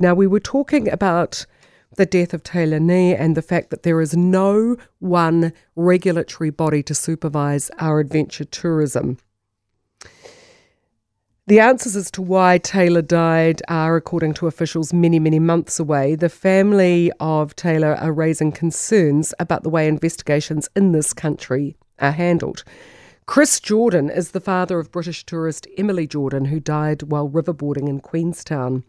Now, we were talking about the death of Taylor Nee and the fact that there is no one regulatory body to supervise our adventure tourism. The answers as to why Taylor died are, according to officials, many, many months away. The family of Taylor are raising concerns about the way investigations in this country are handled. Chris Jordan is the father of British tourist Emily Jordan, who died while riverboarding in Queenstown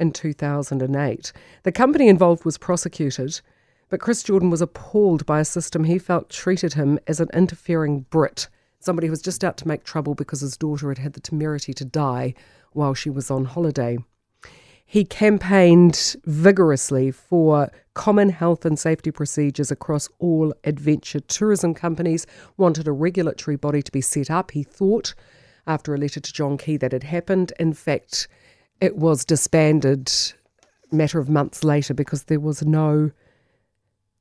in 2008. The company involved was prosecuted, but Chris Jordan was appalled by a system he felt treated him as an interfering Brit somebody who was just out to make trouble because his daughter had had the temerity to die while she was on holiday. He campaigned vigorously for common health and safety procedures across all adventure tourism companies, wanted a regulatory body to be set up. He thought, after a letter to John Key, that had happened. In fact, it was disbanded matter of months later because there was no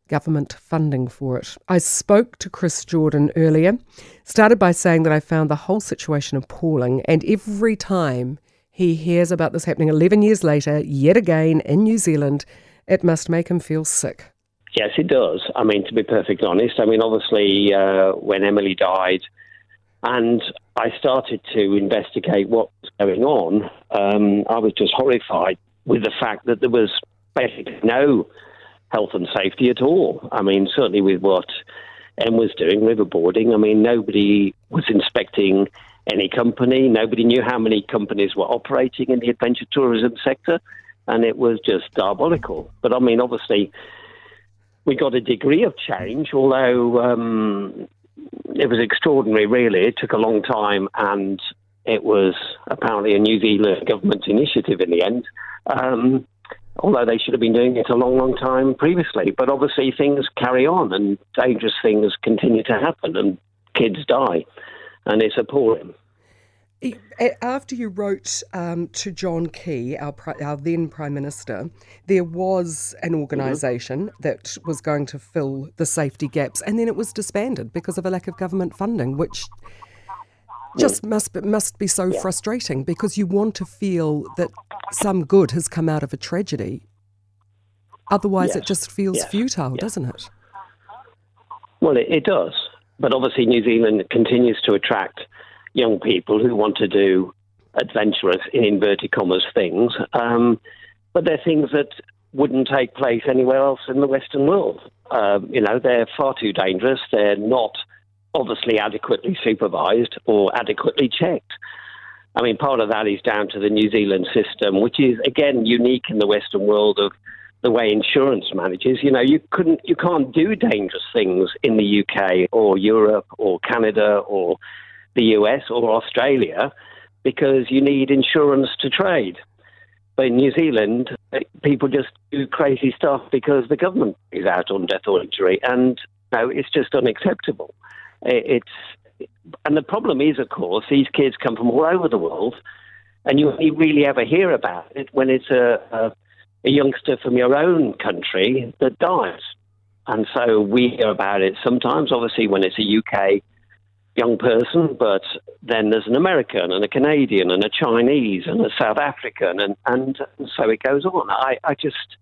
government funding for it. I spoke to Chris Jordan earlier, started by saying that I found the whole situation appalling, and every time he hears about this happening 11 years later, yet again in New Zealand, it must make him feel sick. Yes, it does. I mean, to be perfectly honest, I mean, obviously, uh, when Emily died, and I started to investigate what was going on, um, I was just horrified with the fact that there was basically no health and safety at all. I mean, certainly with what Em was doing, riverboarding, I mean, nobody was inspecting any company. Nobody knew how many companies were operating in the adventure tourism sector, and it was just diabolical. But I mean, obviously, we got a degree of change, although um, it was extraordinary, really. It took a long time, and it was apparently a New Zealand government initiative in the end. Um, although they should have been doing it a long, long time previously. But obviously, things carry on and dangerous things continue to happen and kids die. And it's appalling. After you wrote um, to John Key, our, our then Prime Minister, there was an organisation mm-hmm. that was going to fill the safety gaps, and then it was disbanded because of a lack of government funding, which just must be, must be so yeah. frustrating because you want to feel that some good has come out of a tragedy. Otherwise, yes. it just feels yes. futile, yes. doesn't it? Well, it, it, does. But obviously, New Zealand continues to attract young people who want to do adventurous, in inverted commas, things. Um, but they're things that wouldn't take place anywhere else in the Western world. Uh, you know, they're far too dangerous. They're not obviously adequately supervised or adequately checked. I mean, part of that is down to the New Zealand system, which is again unique in the Western world of the way insurance manages. You know, you couldn't, you can't do dangerous things in the UK or Europe or Canada or the US or Australia because you need insurance to trade. But in New Zealand, people just do crazy stuff because the government is out on death or injury, and no, it's just unacceptable. It's and the problem is, of course, these kids come from all over the world, and you only really ever hear about it when it's a, a, a youngster from your own country that dies. And so we hear about it sometimes, obviously, when it's a UK young person, but then there's an American and a Canadian and a Chinese and a South African, and, and so it goes on. I, I just,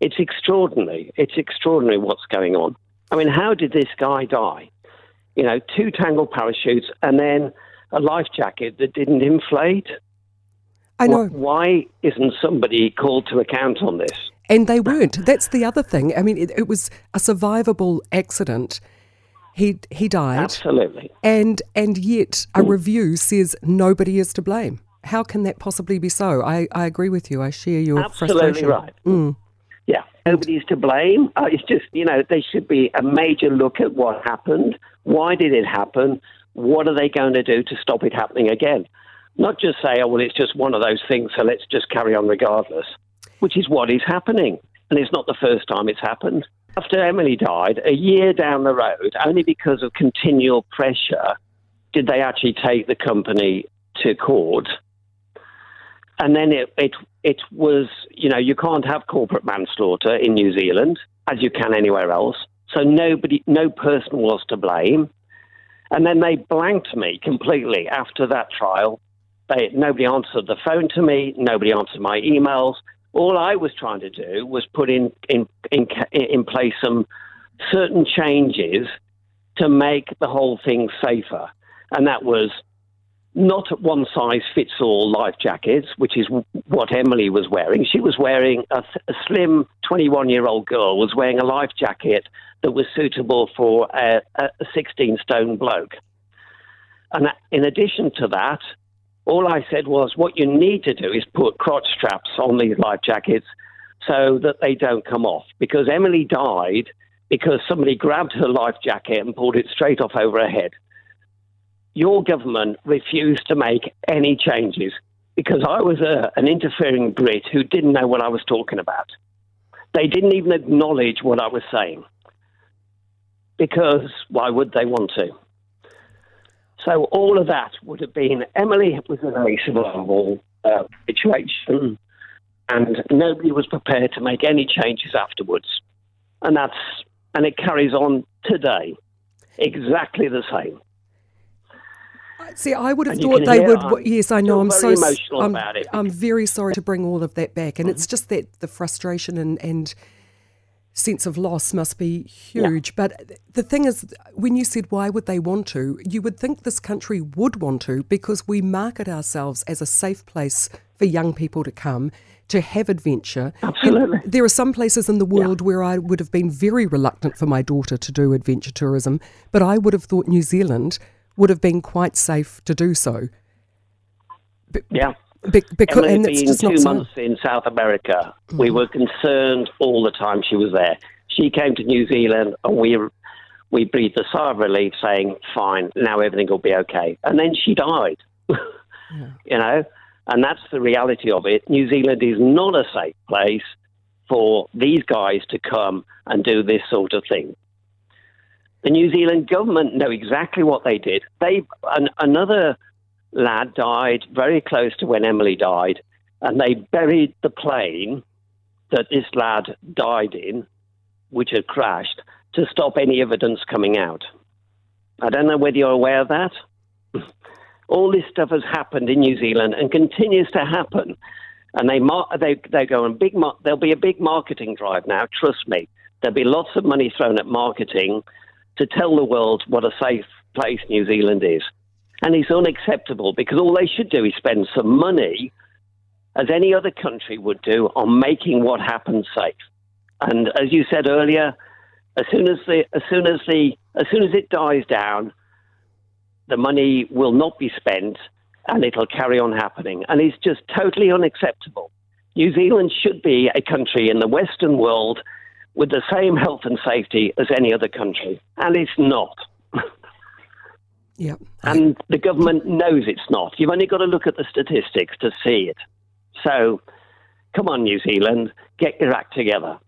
it's extraordinary. It's extraordinary what's going on. I mean, how did this guy die? you know, two tangled parachutes and then a life jacket that didn't inflate. I know. Why isn't somebody called to account on this? And they weren't. That's the other thing. I mean, it, it was a survivable accident. He he died. Absolutely. And and yet a review says nobody is to blame. How can that possibly be so? I, I agree with you. I share your Absolutely frustration. right. Mm. Yeah, nobody's to blame. Uh, it's just, you know, there should be a major look at what happened. Why did it happen? What are they going to do to stop it happening again? Not just say, oh, well, it's just one of those things, so let's just carry on regardless, which is what is happening. And it's not the first time it's happened. After Emily died, a year down the road, only because of continual pressure, did they actually take the company to court and then it, it it was you know you can't have corporate manslaughter in New Zealand as you can anywhere else. So nobody, no person was to blame. And then they blanked me completely after that trial. They, nobody answered the phone to me. Nobody answered my emails. All I was trying to do was put in in in, in place some certain changes to make the whole thing safer, and that was not one size fits all life jackets, which is what Emily was wearing. She was wearing a, a slim 21 year old girl was wearing a life jacket that was suitable for a, a 16 stone bloke. And in addition to that, all I said was, what you need to do is put crotch straps on these life jackets so that they don't come off. Because Emily died because somebody grabbed her life jacket and pulled it straight off over her head. Your government refused to make any changes because I was a, an interfering Brit who didn't know what I was talking about. They didn't even acknowledge what I was saying because why would they want to? So all of that would have been Emily was in a survival uh, situation, and nobody was prepared to make any changes afterwards, and that's and it carries on today, exactly the same. See, I would have and thought they would. I'm yes, I know. I'm so emotional I'm, about it. I'm very sorry to bring all of that back, and mm-hmm. it's just that the frustration and and sense of loss must be huge. Yeah. But the thing is, when you said why would they want to, you would think this country would want to because we market ourselves as a safe place for young people to come to have adventure. Absolutely. And there are some places in the world yeah. where I would have been very reluctant for my daughter to do adventure tourism, but I would have thought New Zealand would have been quite safe to do so. yeah. Be- because Emily and being two months in South America, mm. we were concerned all the time she was there. She came to New Zealand, and we we breathed a sigh of relief, saying, "Fine, now everything will be okay." And then she died. yeah. You know, and that's the reality of it. New Zealand is not a safe place for these guys to come and do this sort of thing. The New Zealand government know exactly what they did. They an, another lad died very close to when Emily died, and they buried the plane that this lad died in, which had crashed, to stop any evidence coming out. I don't know whether you're aware of that. All this stuff has happened in New Zealand and continues to happen. And they they they go on big. Mar- there'll be a big marketing drive now. Trust me. There'll be lots of money thrown at marketing to tell the world what a safe place New Zealand is. And it's unacceptable because all they should do is spend some money, as any other country would do, on making what happens safe. And as you said earlier, as soon as the as soon as the as soon as it dies down, the money will not be spent and it'll carry on happening. And it's just totally unacceptable. New Zealand should be a country in the Western world with the same health and safety as any other country, and it's not. Yep. And the government knows it's not. You've only got to look at the statistics to see it. So, come on, New Zealand, get your act together.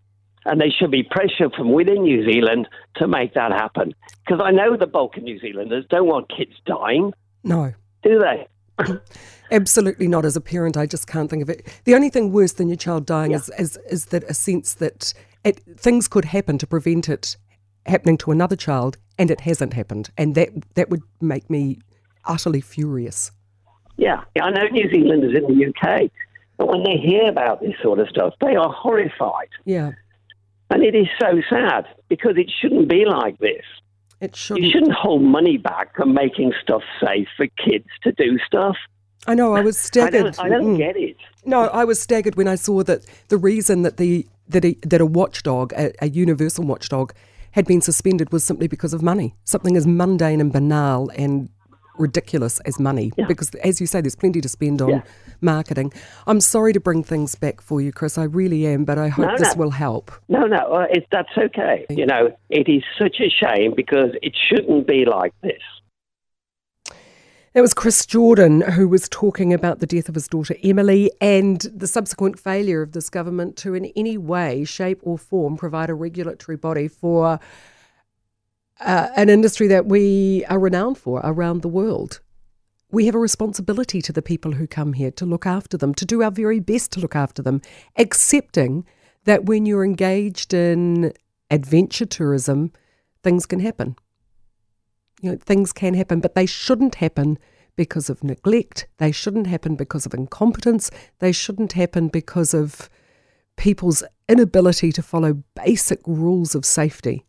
And there should be pressure from within New Zealand to make that happen. Because I know the bulk of New Zealanders don't want kids dying. No. Do they? Absolutely not. As a parent, I just can't think of it. The only thing worse than your child dying yeah. is, is, is that a sense that it, things could happen to prevent it happening to another child and it hasn't happened. And that, that would make me utterly furious. Yeah. I know New Zealanders in the UK, but when they hear about this sort of stuff, they are horrified. Yeah. And it is so sad because it shouldn't be like this. It shouldn't. You shouldn't hold money back from making stuff safe for kids to do stuff. I know. I was staggered. I don't, I don't mm. get it. No, I was staggered when I saw that the reason that the that a, that a watchdog, a, a universal watchdog, had been suspended was simply because of money. Something as mundane and banal and ridiculous as money. Yeah. Because, as you say, there's plenty to spend on yeah. marketing. I'm sorry to bring things back for you, Chris. I really am, but I hope no, this no. will help. No, no, uh, it, that's okay. You know, it is such a shame because it shouldn't be like this. That was Chris Jordan, who was talking about the death of his daughter Emily and the subsequent failure of this government to, in any way, shape, or form, provide a regulatory body for uh, an industry that we are renowned for around the world. We have a responsibility to the people who come here to look after them, to do our very best to look after them, accepting that when you're engaged in adventure tourism, things can happen. You know, things can happen, but they shouldn't happen because of neglect. They shouldn't happen because of incompetence. They shouldn't happen because of people's inability to follow basic rules of safety?